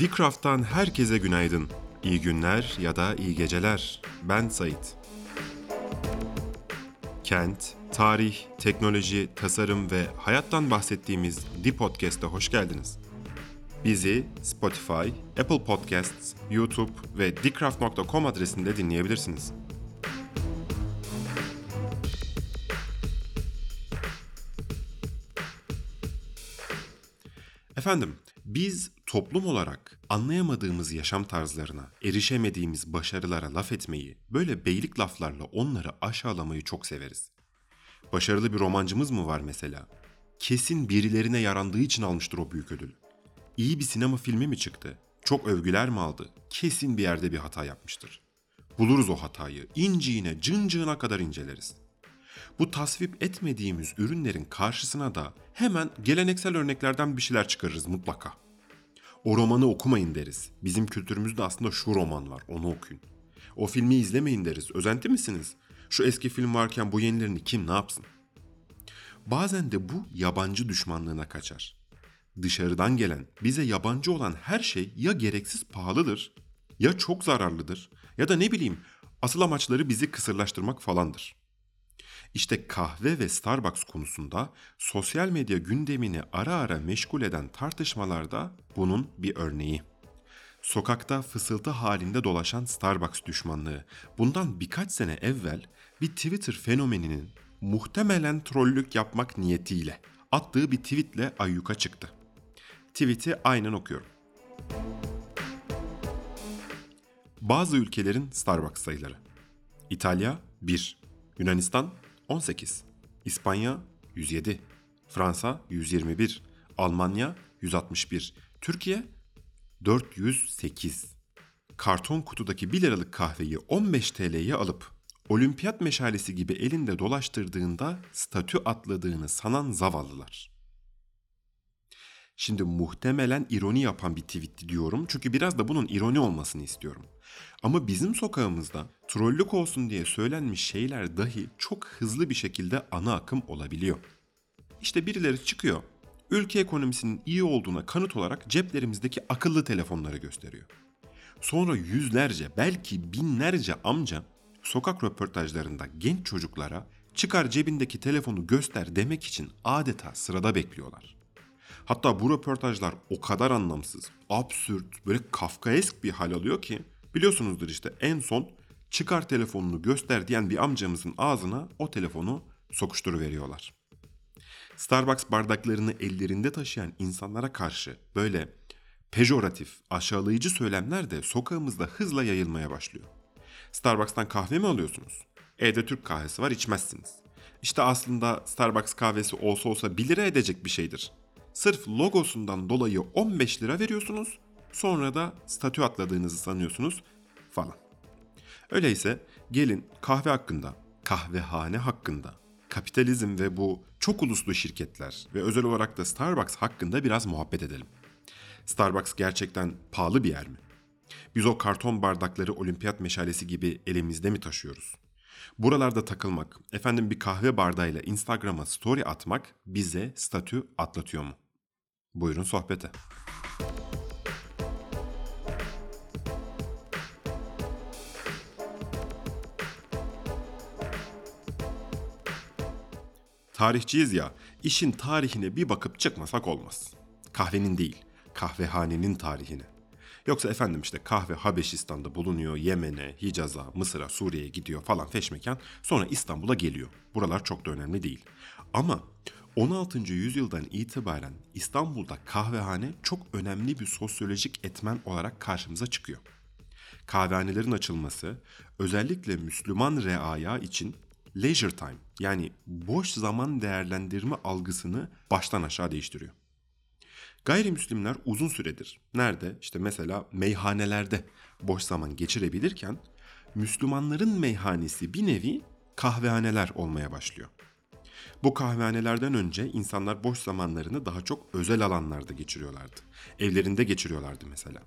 Dicraft'tan herkese günaydın. İyi günler ya da iyi geceler. Ben Sait. Kent, tarih, teknoloji, tasarım ve hayattan bahsettiğimiz Di Podcast'a hoş geldiniz. Bizi Spotify, Apple Podcasts, YouTube ve dicraft.com adresinde dinleyebilirsiniz. Efendim, biz toplum olarak anlayamadığımız yaşam tarzlarına, erişemediğimiz başarılara laf etmeyi, böyle beylik laflarla onları aşağılamayı çok severiz. Başarılı bir romancımız mı var mesela? Kesin birilerine yarandığı için almıştır o büyük ödülü. İyi bir sinema filmi mi çıktı? Çok övgüler mi aldı? Kesin bir yerde bir hata yapmıştır. Buluruz o hatayı, inciğine, cıncığına kadar inceleriz. Bu tasvip etmediğimiz ürünlerin karşısına da hemen geleneksel örneklerden bir şeyler çıkarırız mutlaka. O romanı okumayın deriz. Bizim kültürümüzde aslında şu roman var, onu okuyun. O filmi izlemeyin deriz. Özenti misiniz? Şu eski film varken bu yenilerini kim ne yapsın? Bazen de bu yabancı düşmanlığına kaçar. Dışarıdan gelen, bize yabancı olan her şey ya gereksiz pahalıdır, ya çok zararlıdır, ya da ne bileyim asıl amaçları bizi kısırlaştırmak falandır. İşte kahve ve Starbucks konusunda sosyal medya gündemini ara ara meşgul eden tartışmalarda bunun bir örneği. Sokakta fısıltı halinde dolaşan Starbucks düşmanlığı bundan birkaç sene evvel bir Twitter fenomeninin muhtemelen trollük yapmak niyetiyle attığı bir tweetle ayyuka çıktı. Tweet'i aynen okuyorum. Bazı ülkelerin Starbucks sayıları. İtalya 1, Yunanistan 18, İspanya 107, Fransa 121, Almanya 161, Türkiye 408. Karton kutudaki 1 liralık kahveyi 15 TL'ye alıp olimpiyat meşalesi gibi elinde dolaştırdığında statü atladığını sanan zavallılar. Şimdi muhtemelen ironi yapan bir tweetti diyorum çünkü biraz da bunun ironi olmasını istiyorum. Ama bizim sokağımızda trollük olsun diye söylenmiş şeyler dahi çok hızlı bir şekilde ana akım olabiliyor. İşte birileri çıkıyor, ülke ekonomisinin iyi olduğuna kanıt olarak ceplerimizdeki akıllı telefonları gösteriyor. Sonra yüzlerce belki binlerce amca sokak röportajlarında genç çocuklara çıkar cebindeki telefonu göster demek için adeta sırada bekliyorlar. Hatta bu röportajlar o kadar anlamsız, absürt, böyle kafkaesk bir hal alıyor ki biliyorsunuzdur işte en son çıkar telefonunu göster diyen bir amcamızın ağzına o telefonu sokuşturuveriyorlar. Starbucks bardaklarını ellerinde taşıyan insanlara karşı böyle pejoratif, aşağılayıcı söylemler de sokağımızda hızla yayılmaya başlıyor. Starbucks'tan kahve mi alıyorsunuz? Evde Türk kahvesi var içmezsiniz. İşte aslında Starbucks kahvesi olsa olsa 1 lira edecek bir şeydir. Sırf logosundan dolayı 15 lira veriyorsunuz. Sonra da statü atladığınızı sanıyorsunuz falan. Öyleyse gelin kahve hakkında, kahvehane hakkında, kapitalizm ve bu çok uluslu şirketler ve özel olarak da Starbucks hakkında biraz muhabbet edelim. Starbucks gerçekten pahalı bir yer mi? Biz o karton bardakları olimpiyat meşalesi gibi elimizde mi taşıyoruz? Buralarda takılmak, efendim bir kahve bardağıyla Instagram'a story atmak bize statü atlatıyor mu? Buyurun sohbete. Tarihçiyiz ya, işin tarihine bir bakıp çıkmasak olmaz. Kahvenin değil, kahvehanenin tarihine. Yoksa efendim işte kahve Habeşistan'da bulunuyor, Yemen'e, Hicaz'a, Mısır'a, Suriye'ye gidiyor falan feşmekan. Sonra İstanbul'a geliyor. Buralar çok da önemli değil. Ama 16. yüzyıldan itibaren İstanbul'da kahvehane çok önemli bir sosyolojik etmen olarak karşımıza çıkıyor. Kahvehanelerin açılması özellikle Müslüman reaya için leisure time yani boş zaman değerlendirme algısını baştan aşağı değiştiriyor. Gayrimüslimler uzun süredir nerede işte mesela meyhanelerde boş zaman geçirebilirken Müslümanların meyhanesi bir nevi kahvehaneler olmaya başlıyor. Bu kahvehanelerden önce insanlar boş zamanlarını daha çok özel alanlarda geçiriyorlardı. Evlerinde geçiriyorlardı mesela.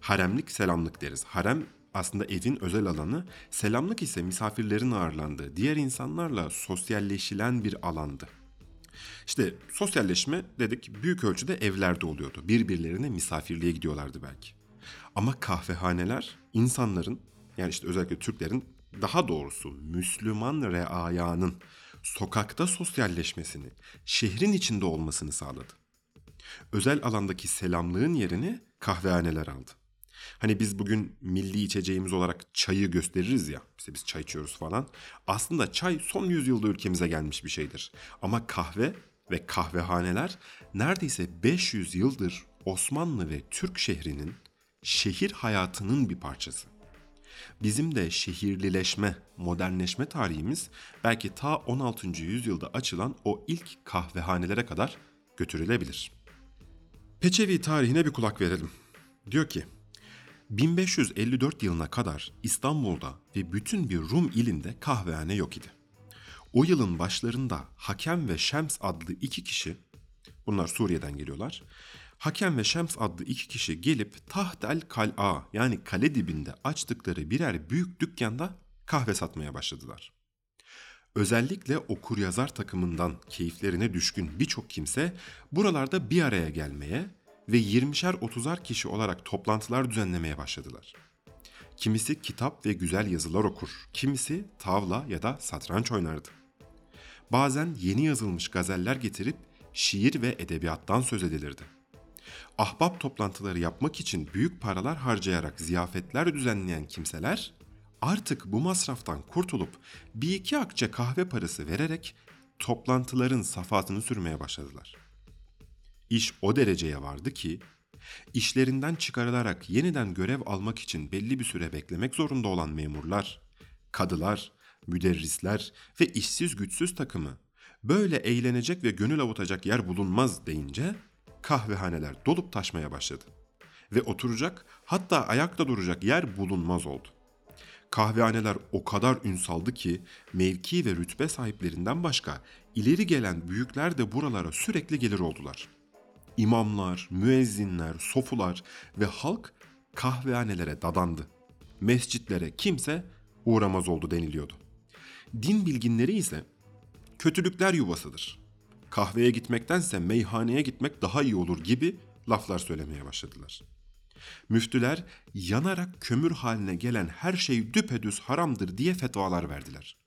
Haremlik selamlık deriz. Harem aslında evin özel alanı, selamlık ise misafirlerin ağırlandığı, diğer insanlarla sosyalleşilen bir alandı. İşte sosyalleşme dedik büyük ölçüde evlerde oluyordu. Birbirlerine misafirliğe gidiyorlardı belki. Ama kahvehaneler insanların yani işte özellikle Türklerin daha doğrusu Müslüman reayanın sokakta sosyalleşmesini, şehrin içinde olmasını sağladı. Özel alandaki selamlığın yerini kahvehaneler aldı. Hani biz bugün milli içeceğimiz olarak çayı gösteririz ya. İşte biz çay içiyoruz falan. Aslında çay son yüzyılda ülkemize gelmiş bir şeydir. Ama kahve ve kahvehaneler neredeyse 500 yıldır Osmanlı ve Türk şehrinin şehir hayatının bir parçası. Bizim de şehirlileşme, modernleşme tarihimiz belki ta 16. yüzyılda açılan o ilk kahvehanelere kadar götürülebilir. Peçevi tarihine bir kulak verelim. Diyor ki, 1554 yılına kadar İstanbul'da ve bütün bir Rum ilinde kahvehane yok idi. O yılın başlarında Hakem ve Şems adlı iki kişi, bunlar Suriye'den geliyorlar, Hakem ve Şems adlı iki kişi gelip Tahtel Kal'a yani kale dibinde açtıkları birer büyük dükkanda kahve satmaya başladılar. Özellikle okur yazar takımından keyiflerine düşkün birçok kimse buralarda bir araya gelmeye ve 20'şer 30'ar kişi olarak toplantılar düzenlemeye başladılar. Kimisi kitap ve güzel yazılar okur, kimisi tavla ya da satranç oynardı. Bazen yeni yazılmış gazeller getirip şiir ve edebiyattan söz edilirdi. Ahbap toplantıları yapmak için büyük paralar harcayarak ziyafetler düzenleyen kimseler artık bu masraftan kurtulup bir iki akçe kahve parası vererek toplantıların safatını sürmeye başladılar. İş o dereceye vardı ki işlerinden çıkarılarak yeniden görev almak için belli bir süre beklemek zorunda olan memurlar, kadılar, müderrisler ve işsiz güçsüz takımı böyle eğlenecek ve gönül avutacak yer bulunmaz deyince kahvehaneler dolup taşmaya başladı. Ve oturacak hatta ayakta duracak yer bulunmaz oldu. Kahvehaneler o kadar ün saldı ki mevki ve rütbe sahiplerinden başka ileri gelen büyükler de buralara sürekli gelir oldular. İmamlar, müezzinler, sofular ve halk kahvehanelere dadandı. Mescitlere kimse uğramaz oldu deniliyordu. Din bilginleri ise kötülükler yuvasıdır. Kahveye gitmektense meyhaneye gitmek daha iyi olur gibi laflar söylemeye başladılar. Müftüler yanarak kömür haline gelen her şey düpedüz haramdır diye fetvalar verdiler.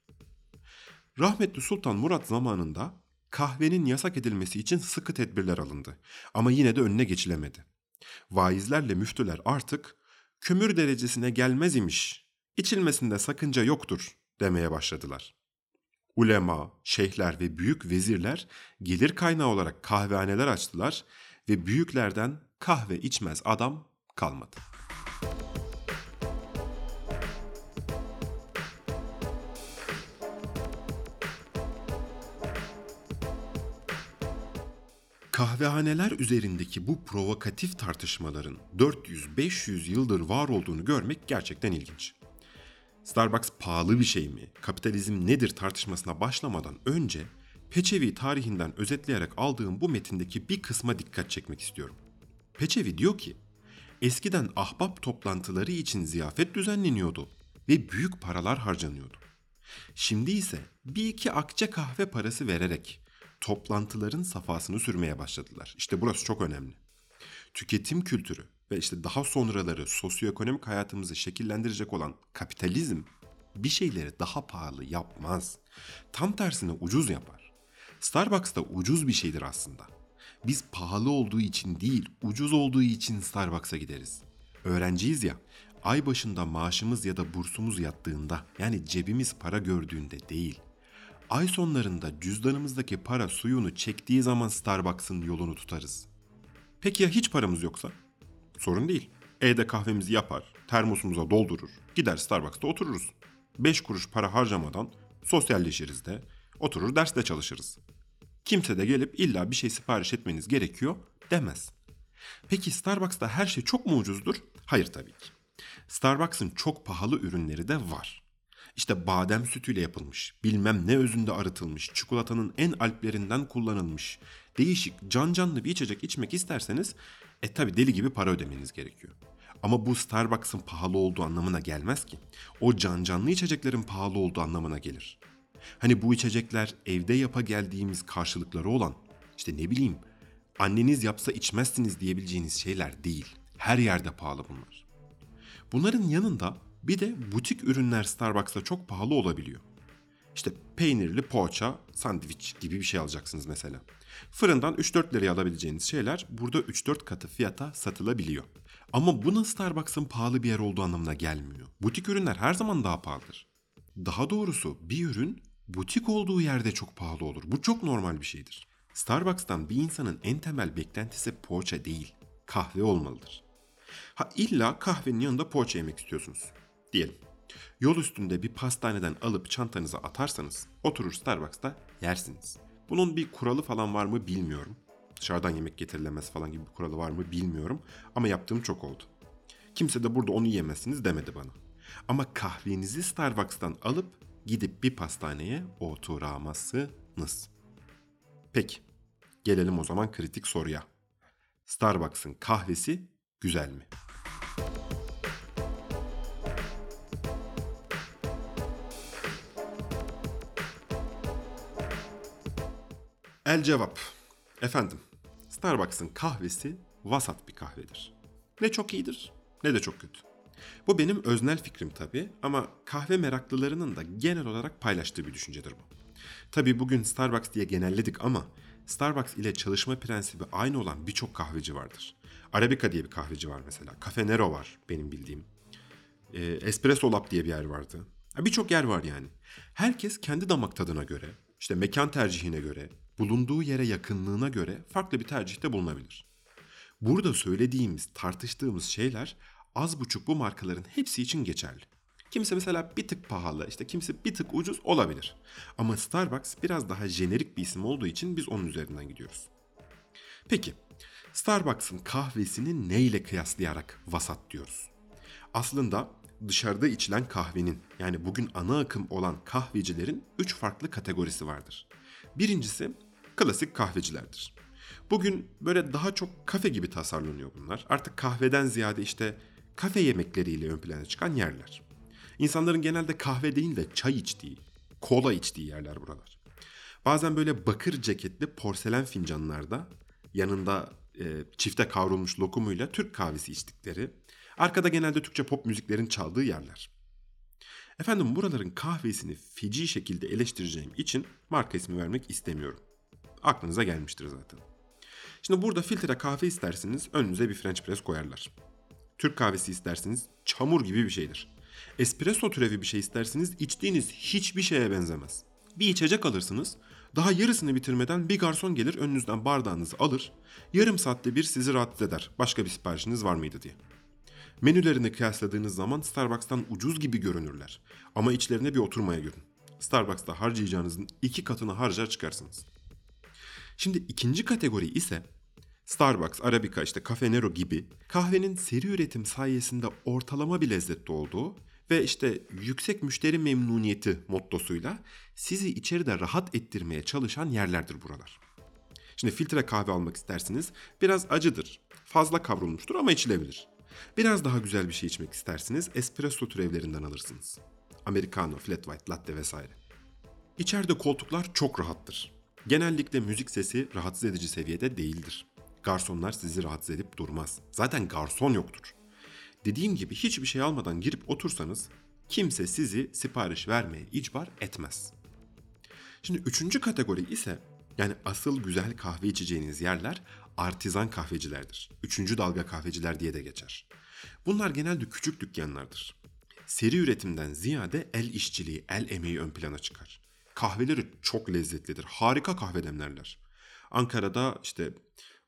Rahmetli Sultan Murat zamanında kahvenin yasak edilmesi için sıkı tedbirler alındı ama yine de önüne geçilemedi. Vaizlerle müftüler artık kömür derecesine gelmez imiş, içilmesinde sakınca yoktur demeye başladılar. Ulema, şeyhler ve büyük vezirler gelir kaynağı olarak kahvehaneler açtılar ve büyüklerden kahve içmez adam kalmadı. Kahvehaneler üzerindeki bu provokatif tartışmaların 400-500 yıldır var olduğunu görmek gerçekten ilginç. Starbucks pahalı bir şey mi? Kapitalizm nedir tartışmasına başlamadan önce Peçevi tarihinden özetleyerek aldığım bu metindeki bir kısma dikkat çekmek istiyorum. Peçevi diyor ki, eskiden ahbap toplantıları için ziyafet düzenleniyordu ve büyük paralar harcanıyordu. Şimdi ise bir iki akçe kahve parası vererek toplantıların safhasını sürmeye başladılar. İşte burası çok önemli. Tüketim kültürü ve işte daha sonraları sosyoekonomik hayatımızı şekillendirecek olan kapitalizm bir şeyleri daha pahalı yapmaz. Tam tersine ucuz yapar. Starbucks da ucuz bir şeydir aslında. Biz pahalı olduğu için değil, ucuz olduğu için Starbucks'a gideriz. Öğrenciyiz ya, ay başında maaşımız ya da bursumuz yattığında, yani cebimiz para gördüğünde değil. Ay sonlarında cüzdanımızdaki para suyunu çektiği zaman Starbucks'ın yolunu tutarız. Peki ya hiç paramız yoksa? Sorun değil. Evde kahvemizi yapar, termosumuza doldurur, gider Starbucks'ta otururuz. 5 kuruş para harcamadan sosyalleşiriz de, oturur derste çalışırız. Kimse de gelip illa bir şey sipariş etmeniz gerekiyor demez. Peki Starbucks'ta her şey çok mu ucuzdur? Hayır tabii ki. Starbucks'ın çok pahalı ürünleri de var. İşte badem sütüyle yapılmış, bilmem ne özünde arıtılmış, çikolatanın en alplerinden kullanılmış, değişik can canlı bir içecek içmek isterseniz e tabi deli gibi para ödemeniz gerekiyor. Ama bu Starbucks'ın pahalı olduğu anlamına gelmez ki. O can canlı içeceklerin pahalı olduğu anlamına gelir. Hani bu içecekler evde yapa geldiğimiz karşılıkları olan işte ne bileyim anneniz yapsa içmezsiniz diyebileceğiniz şeyler değil. Her yerde pahalı bunlar. Bunların yanında bir de butik ürünler Starbucks'ta çok pahalı olabiliyor. İşte peynirli poğaça, sandviç gibi bir şey alacaksınız mesela. Fırından 3-4 liraya alabileceğiniz şeyler burada 3-4 katı fiyata satılabiliyor. Ama bu Starbucks'ın pahalı bir yer olduğu anlamına gelmiyor. Butik ürünler her zaman daha pahalıdır. Daha doğrusu bir ürün butik olduğu yerde çok pahalı olur. Bu çok normal bir şeydir. Starbucks'tan bir insanın en temel beklentisi poğaça değil, kahve olmalıdır. Ha illa kahvenin yanında poğaça yemek istiyorsunuz. Diyelim. Yol üstünde bir pastaneden alıp çantanıza atarsanız oturur Starbucks'ta yersiniz. Bunun bir kuralı falan var mı bilmiyorum. Dışarıdan yemek getirilemez falan gibi bir kuralı var mı bilmiyorum. Ama yaptığım çok oldu. Kimse de burada onu yemezsiniz demedi bana. Ama kahvenizi Starbucks'tan alıp gidip bir pastaneye oturamazsınız. Peki, gelelim o zaman kritik soruya. Starbucks'ın kahvesi güzel mi? El cevap. Efendim, Starbucks'ın kahvesi vasat bir kahvedir. Ne çok iyidir ne de çok kötü. Bu benim öznel fikrim tabii ama kahve meraklılarının da genel olarak paylaştığı bir düşüncedir bu. Tabii bugün Starbucks diye genelledik ama Starbucks ile çalışma prensibi aynı olan birçok kahveci vardır. Arabica diye bir kahveci var mesela. Cafe Nero var benim bildiğim. Ee, Espresso Lab diye bir yer vardı. Birçok yer var yani. Herkes kendi damak tadına göre, işte mekan tercihine göre, bulunduğu yere yakınlığına göre farklı bir tercihte bulunabilir. Burada söylediğimiz, tartıştığımız şeyler az buçuk bu markaların hepsi için geçerli. Kimse mesela bir tık pahalı, işte kimse bir tık ucuz olabilir. Ama Starbucks biraz daha jenerik bir isim olduğu için biz onun üzerinden gidiyoruz. Peki, Starbucks'ın kahvesini neyle kıyaslayarak vasat diyoruz? Aslında dışarıda içilen kahvenin yani bugün ana akım olan kahvecilerin 3 farklı kategorisi vardır. Birincisi klasik kahvecilerdir. Bugün böyle daha çok kafe gibi tasarlanıyor bunlar. Artık kahveden ziyade işte kafe yemekleriyle ön plana çıkan yerler. İnsanların genelde kahve değil de çay içtiği, kola içtiği yerler buralar. Bazen böyle bakır ceketli porselen fincanlarda yanında e, çifte kavrulmuş lokumuyla Türk kahvesi içtikleri, arkada genelde Türkçe pop müziklerin çaldığı yerler. Efendim buraların kahvesini feci şekilde eleştireceğim için marka ismi vermek istemiyorum. Aklınıza gelmiştir zaten. Şimdi burada filtre kahve isterseniz önünüze bir French press koyarlar. Türk kahvesi isterseniz çamur gibi bir şeydir. Espresso türevi bir şey isterseniz içtiğiniz hiçbir şeye benzemez. Bir içecek alırsınız, daha yarısını bitirmeden bir garson gelir önünüzden bardağınızı alır, yarım saatte bir sizi rahatsız eder başka bir siparişiniz var mıydı diye. Menülerini kıyasladığınız zaman Starbucks'tan ucuz gibi görünürler. Ama içlerine bir oturmaya görün. Starbucks'ta harcayacağınızın iki katını harcar çıkarsınız. Şimdi ikinci kategori ise Starbucks, Arabica, işte Cafe Nero gibi kahvenin seri üretim sayesinde ortalama bir lezzette olduğu ve işte yüksek müşteri memnuniyeti mottosuyla sizi içeride rahat ettirmeye çalışan yerlerdir buralar. Şimdi filtre kahve almak isterseniz biraz acıdır. Fazla kavrulmuştur ama içilebilir. Biraz daha güzel bir şey içmek isterseniz espresso türevlerinden alırsınız. Americano, flat white, latte vesaire. İçeride koltuklar çok rahattır. Genellikle müzik sesi rahatsız edici seviyede değildir. Garsonlar sizi rahatsız edip durmaz. Zaten garson yoktur. Dediğim gibi hiçbir şey almadan girip otursanız kimse sizi sipariş vermeye icbar etmez. Şimdi üçüncü kategori ise yani asıl güzel kahve içeceğiniz yerler artizan kahvecilerdir. Üçüncü dalga kahveciler diye de geçer. Bunlar genelde küçük dükkanlardır. Seri üretimden ziyade el işçiliği, el emeği ön plana çıkar. Kahveleri çok lezzetlidir. Harika kahve demlerler. Ankara'da işte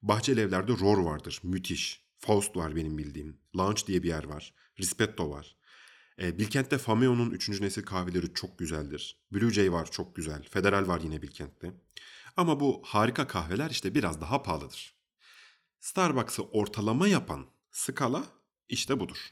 Bahçeli Evler'de Ror vardır. Müthiş. Faust var benim bildiğim. Lounge diye bir yer var. Rispetto var. E, Bilkent'te Fameo'nun 3. nesil kahveleri çok güzeldir. Blue Jay var çok güzel. Federal var yine Bilkent'te. Ama bu harika kahveler işte biraz daha pahalıdır. Starbucks'ı ortalama yapan skala işte budur.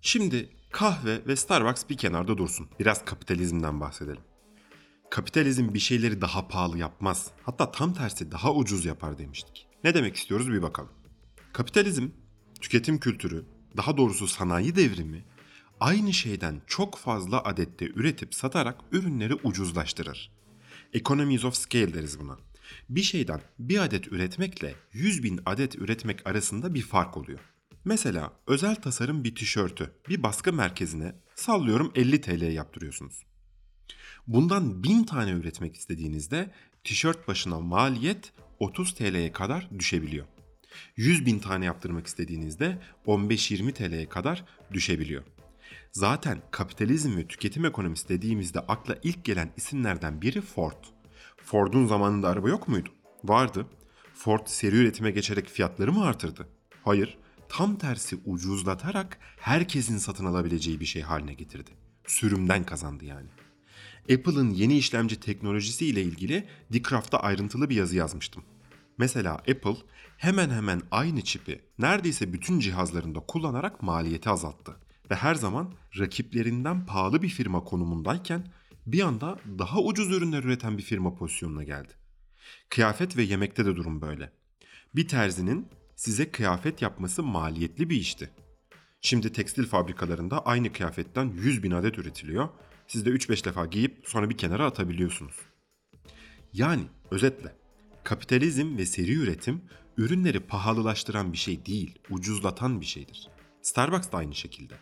Şimdi kahve ve Starbucks bir kenarda dursun. Biraz kapitalizmden bahsedelim. Kapitalizm bir şeyleri daha pahalı yapmaz. Hatta tam tersi daha ucuz yapar demiştik. Ne demek istiyoruz bir bakalım. Kapitalizm, tüketim kültürü, daha doğrusu sanayi devrimi aynı şeyden çok fazla adette üretip satarak ürünleri ucuzlaştırır. Economies of scale deriz buna. Bir şeyden bir adet üretmekle 100 bin adet üretmek arasında bir fark oluyor. Mesela özel tasarım bir tişörtü bir baskı merkezine sallıyorum 50 TL yaptırıyorsunuz. Bundan 1000 tane üretmek istediğinizde tişört başına maliyet 30 TL'ye kadar düşebiliyor. 100 bin tane yaptırmak istediğinizde 15-20 TL'ye kadar düşebiliyor. Zaten kapitalizm ve tüketim ekonomisi dediğimizde akla ilk gelen isimlerden biri Ford. Ford'un zamanında araba yok muydu? Vardı. Ford seri üretime geçerek fiyatları mı artırdı? Hayır. Tam tersi ucuzlatarak herkesin satın alabileceği bir şey haline getirdi. Sürümden kazandı yani. Apple'ın yeni işlemci teknolojisi ile ilgili Dicraft'ta ayrıntılı bir yazı yazmıştım. Mesela Apple hemen hemen aynı çipi neredeyse bütün cihazlarında kullanarak maliyeti azalttı ve her zaman rakiplerinden pahalı bir firma konumundayken bir anda daha ucuz ürünler üreten bir firma pozisyonuna geldi. Kıyafet ve yemekte de durum böyle. Bir terzinin size kıyafet yapması maliyetli bir işti. Şimdi tekstil fabrikalarında aynı kıyafetten 100 bin adet üretiliyor. Siz de 3-5 defa giyip sonra bir kenara atabiliyorsunuz. Yani özetle kapitalizm ve seri üretim ürünleri pahalılaştıran bir şey değil, ucuzlatan bir şeydir. Starbucks da aynı şekilde.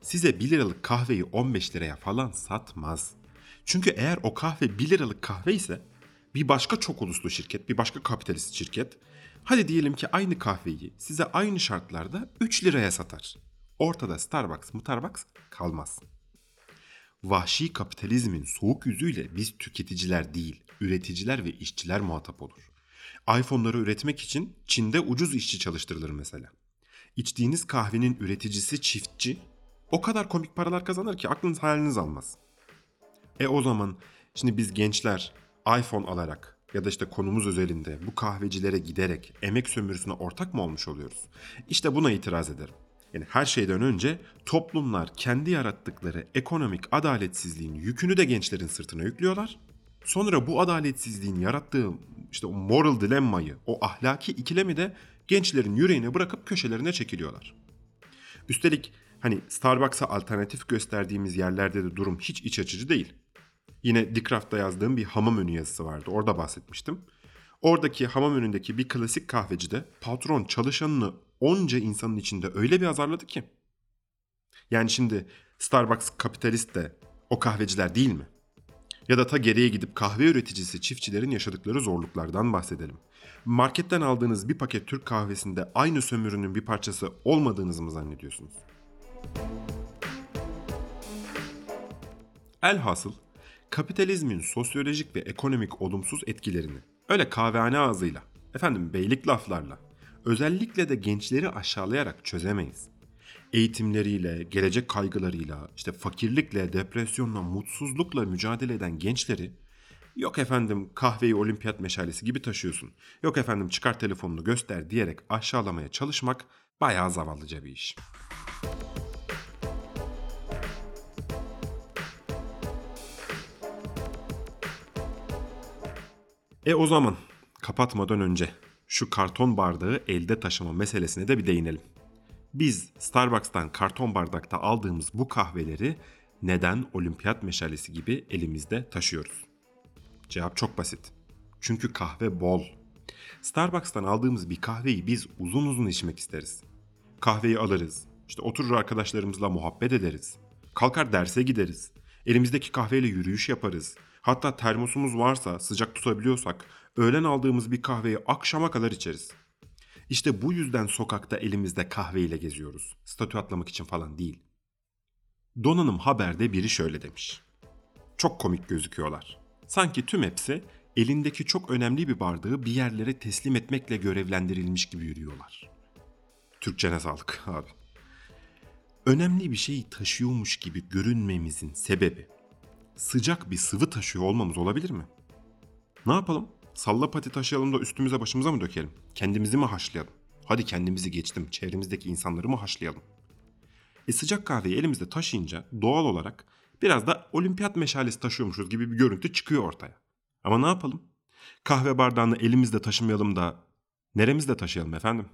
Size 1 liralık kahveyi 15 liraya falan satmaz. Çünkü eğer o kahve 1 liralık kahve ise bir başka çok uluslu şirket, bir başka kapitalist şirket hadi diyelim ki aynı kahveyi size aynı şartlarda 3 liraya satar. Ortada Starbucks, Starbucks kalmaz. Vahşi kapitalizmin soğuk yüzüyle biz tüketiciler değil, üreticiler ve işçiler muhatap olur. iPhone'ları üretmek için Çin'de ucuz işçi çalıştırılır mesela. İçtiğiniz kahvenin üreticisi çiftçi o kadar komik paralar kazanır ki aklınız hayaliniz almaz. E o zaman şimdi biz gençler iPhone alarak ya da işte konumuz özelinde bu kahvecilere giderek emek sömürüsüne ortak mı olmuş oluyoruz? İşte buna itiraz ederim. Yani her şeyden önce toplumlar kendi yarattıkları ekonomik adaletsizliğin yükünü de gençlerin sırtına yüklüyorlar. Sonra bu adaletsizliğin yarattığı işte o moral dilemmayı, o ahlaki ikilemi de gençlerin yüreğine bırakıp köşelerine çekiliyorlar. Üstelik hani Starbucks'a alternatif gösterdiğimiz yerlerde de durum hiç iç açıcı değil. Yine Dicraft'ta yazdığım bir hamam önü yazısı vardı. Orada bahsetmiştim. Oradaki hamam önündeki bir klasik kahvecide patron çalışanını onca insanın içinde öyle bir azarladı ki. Yani şimdi Starbucks kapitalist de o kahveciler değil mi? Ya da ta geriye gidip kahve üreticisi çiftçilerin yaşadıkları zorluklardan bahsedelim. Marketten aldığınız bir paket Türk kahvesinde aynı sömürünün bir parçası olmadığınızı mı zannediyorsunuz? Elhasıl kapitalizmin sosyolojik ve ekonomik olumsuz etkilerini öyle kahvehane ağzıyla, efendim beylik laflarla, özellikle de gençleri aşağılayarak çözemeyiz. Eğitimleriyle, gelecek kaygılarıyla, işte fakirlikle, depresyonla, mutsuzlukla mücadele eden gençleri yok efendim kahveyi olimpiyat meşalesi gibi taşıyorsun, yok efendim çıkar telefonunu göster diyerek aşağılamaya çalışmak bayağı zavallıca bir iş. E o zaman kapatmadan önce şu karton bardağı elde taşıma meselesine de bir değinelim. Biz Starbucks'tan karton bardakta aldığımız bu kahveleri neden olimpiyat meşalesi gibi elimizde taşıyoruz? Cevap çok basit. Çünkü kahve bol. Starbucks'tan aldığımız bir kahveyi biz uzun uzun içmek isteriz. Kahveyi alırız. İşte oturur arkadaşlarımızla muhabbet ederiz. Kalkar derse gideriz. Elimizdeki kahveyle yürüyüş yaparız. Hatta termosumuz varsa sıcak tutabiliyorsak öğlen aldığımız bir kahveyi akşama kadar içeriz. İşte bu yüzden sokakta elimizde kahveyle geziyoruz. Statü atlamak için falan değil. Donanım Haber'de biri şöyle demiş. Çok komik gözüküyorlar. Sanki tüm hepsi elindeki çok önemli bir bardağı bir yerlere teslim etmekle görevlendirilmiş gibi yürüyorlar. Türkçene sağlık abi. Önemli bir şeyi taşıyormuş gibi görünmemizin sebebi sıcak bir sıvı taşıyor olmamız olabilir mi? Ne yapalım? Salla pati taşıyalım da üstümüze başımıza mı dökelim? Kendimizi mi haşlayalım? Hadi kendimizi geçtim, çevremizdeki insanları mı haşlayalım? E sıcak kahveyi elimizde taşıyınca doğal olarak biraz da olimpiyat meşalesi taşıyormuşuz gibi bir görüntü çıkıyor ortaya. Ama ne yapalım? Kahve bardağını elimizde taşımayalım da neremizde taşıyalım efendim?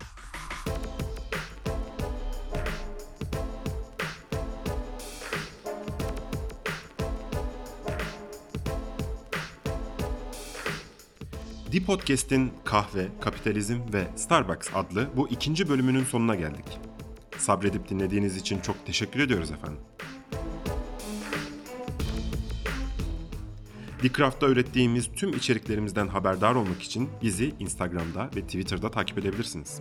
The Podcast'in kahve, kapitalizm ve Starbucks adlı bu ikinci bölümünün sonuna geldik. Sabredip dinlediğiniz için çok teşekkür ediyoruz efendim. Dicraft'ta ürettiğimiz tüm içeriklerimizden haberdar olmak için bizi Instagram'da ve Twitter'da takip edebilirsiniz.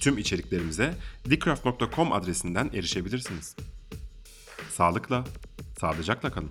Tüm içeriklerimize dicraft.com adresinden erişebilirsiniz. Sağlıkla, sağlıcakla kalın.